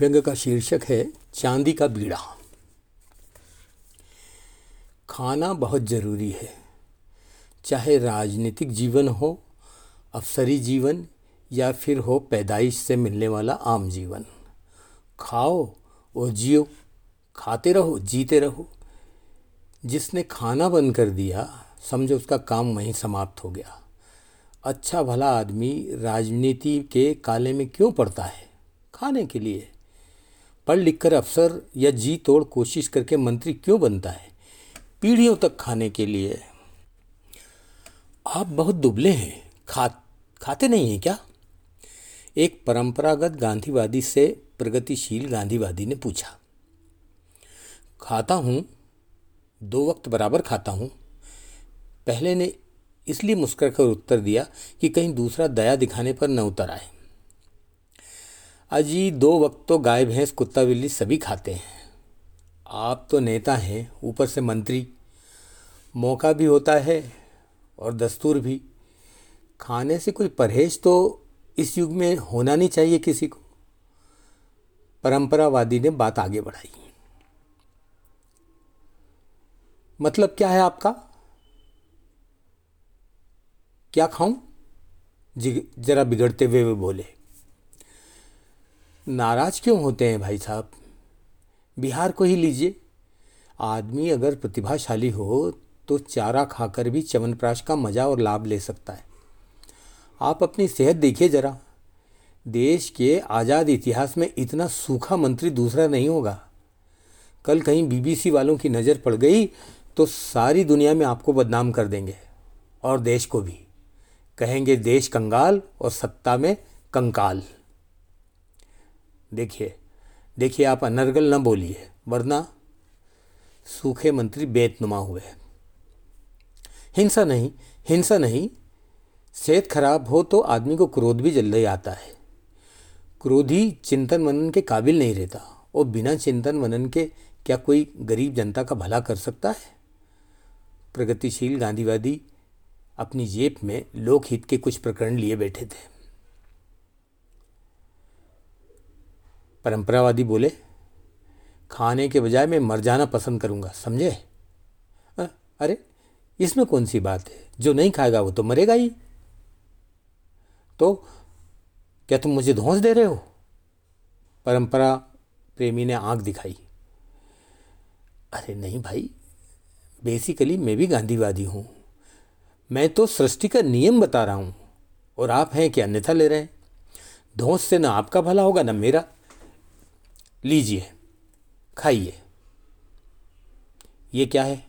व्यंग का शीर्षक है चांदी का बीड़ा। खाना बहुत ज़रूरी है। चाहे राजनीतिक जीवन हो, अफसरी जीवन, या फिर हो पैदाइश से मिलने वाला आम जीवन। खाओ और जियो, खाते रहो, जीते रहो। जिसने खाना बंद कर दिया, समझो उसका काम वहीं समाप्त हो गया। अच्छा भला आदमी राजनीति के काले में क्यों पड़ता है? खाने के लिए। पढ़ लिख कर अफसर या जी तोड़ कोशिश करके मंत्री क्यों बनता है? पीढ़ियों तक खाने के लिए। आप बहुत दुबले हैं। खा, खाते नहीं हैं क्या? एक परंपरागत गांधीवादी से प्रगतिशील गांधीवादी ने पूछा। खाता हूँ, दो वक्त बराबर खाता हूँ। पहले ने इसलिए मुस्कर कर उत्तर दिया कि कहीं दूसरा दया दिखाने पर न उतर आए। अजी, दो वक्त तो गाय, भैंस, कुत्ता, बिल्ली सभी खाते हैं। आप तो नेता हैं, ऊपर से मंत्री। मौका भी होता है और दस्तूर भी। खाने से कोई परहेज तो इस युग में होना नहीं चाहिए किसी को। परंपरावादी ने बात आगे बढ़ाई। मतलब क्या है आपका? क्या खाऊं? जरा बिगड़ते हुए वे बोले। नाराज़ क्यों होते हैं भाई साहब? बिहार को ही लीजिए। आदमी अगर प्रतिभाशाली हो तो चारा खाकर भी च्यवनप्राश का मज़ा और लाभ ले सकता है। आप अपनी सेहत देखिए ज़रा। देश के आज़ाद इतिहास में इतना सूखा मंत्री दूसरा नहीं होगा। कल कहीं बीबीसी वालों की नज़र पड़ गई तो सारी दुनिया में आपको बदनाम कर देंगे। और देश को भी। कहेंगे देश कंगाल और सत्ता में कंकाल। देखिए देखिए आप अनर्गल न बोलिए, वरना सूखे मंत्री बेतनुमा हुए हिंसा नहीं हिंसा नहीं, सेहत खराब हो तो आदमी को क्रोध भी जल्दी आता है। क्रोधी चिंतन मनन के काबिल नहीं रहता, और बिना चिंतन मनन के क्या कोई गरीब जनता का भला कर सकता है? प्रगतिशील गांधीवादी अपनी जेब में लोकहित के कुछ प्रकरण लिए बैठे थे। परंपरावादी बोले, खाने के बजाय मैं मर जाना पसंद करूँगा, समझे? अरे, इसमें कौन सी बात है? जो नहीं खाएगा वो तो मरेगा ही। तो क्या तुम मुझे धोस दे रहे हो? परंपरा प्रेमी ने आँख दिखाई। अरे नहीं भाई, बेसिकली मैं भी गांधीवादी हूँ। मैं तो सृष्टि का नियम बता रहा हूँ, और आप हैं कि अन्यथा ले रहे हैं। धोस से ना आपका भला होगा, ना मेरा। लीजिए, खाइए। ये क्या है?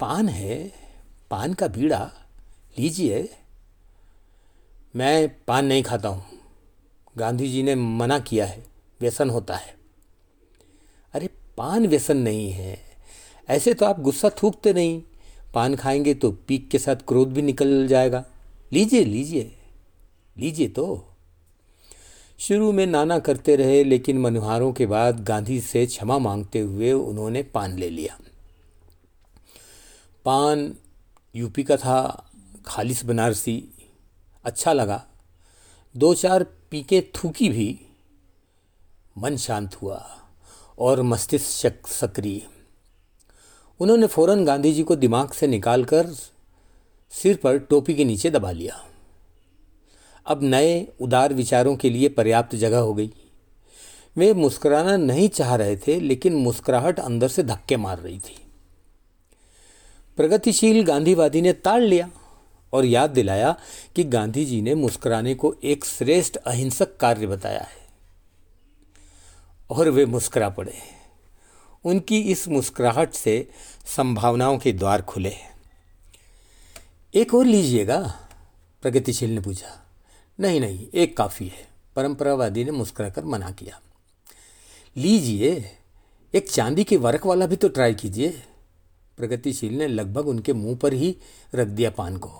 पान है, पान का बीड़ा। लीजिए। मैं पान नहीं खाता हूँ। गांधी जी ने मना किया है, व्यसन होता है। अरे, पान व्यसन नहीं है। ऐसे तो आप गुस्सा थूकते नहीं। पान खाएँगे तो पीक के साथ क्रोध भी निकल जाएगा। लीजिए लीजिए। लीजिए तो। शुरू में नाना करते रहे, लेकिन मनुहारों के बाद गांधी से क्षमा मांगते हुए उन्होंने पान ले लिया। पान यूपी का था खालिस बनारसी। अच्छा लगा। दो चार पीके थूकी भी। मन शांत हुआ और मस्तिष्क सक्रिय। उन्होंने फ़ौरन गांधी जी को दिमाग से निकालकर सिर पर टोपी के नीचे दबा लिया। अब नए उदार विचारों के लिए पर्याप्त जगह हो गई। वे मुस्कुराना नहीं चाह रहे थे, लेकिन मुस्कुराहट अंदर से धक्के मार रही थी। प्रगतिशील गांधीवादी ने ताड़ लिया और याद दिलाया कि गांधी जी ने मुस्कुराने को एक श्रेष्ठ अहिंसक कार्य बताया है। और वे मुस्कुरा पड़े। उनकी इस मुस्कुराहट से संभावनाओं के द्वार खुले एक और लीजिएगा, प्रगतिशील ने पूछा। नहीं नहीं, एक काफ़ी है। परंपरावादी ने मुस्कुराकर मना किया। लीजिए, एक चांदी के वर्क वाला भी तो ट्राई कीजिए। प्रगतिशील ने लगभग उनके मुँह पर ही रख दिया पान को।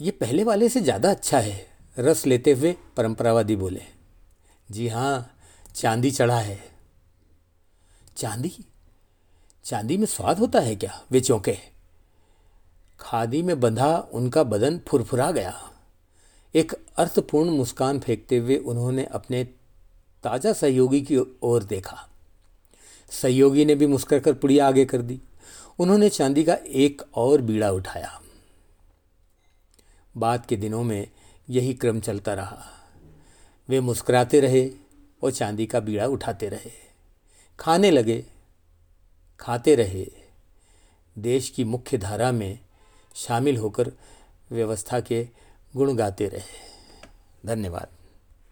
ये पहले वाले से ज़्यादा अच्छा है, रस लेते हुए परंपरावादी बोले। जी हाँ चांदी चढ़ा है। चांदी? चांदी में स्वाद होता है क्या वे चौंके खादी में बंधा, उनका बदन फुरफुरा गया। एक अर्थपूर्ण मुस्कान फेंकते हुए उन्होंने अपने ताज़ा सहयोगी की ओर देखा। सहयोगी ने भी मुस्कर कर पुड़िया आगे कर दी। उन्होंने चांदी का एक और बीड़ा उठाया। बाद के दिनों में यही क्रम चलता रहा। वे मुस्कुराते रहे और चांदी का बीड़ा उठाते रहे। खाने लगे, खाते रहे। देश की मुख्य धारा में शामिल होकर व्यवस्था के गुण गाते रहे। धन्यवाद।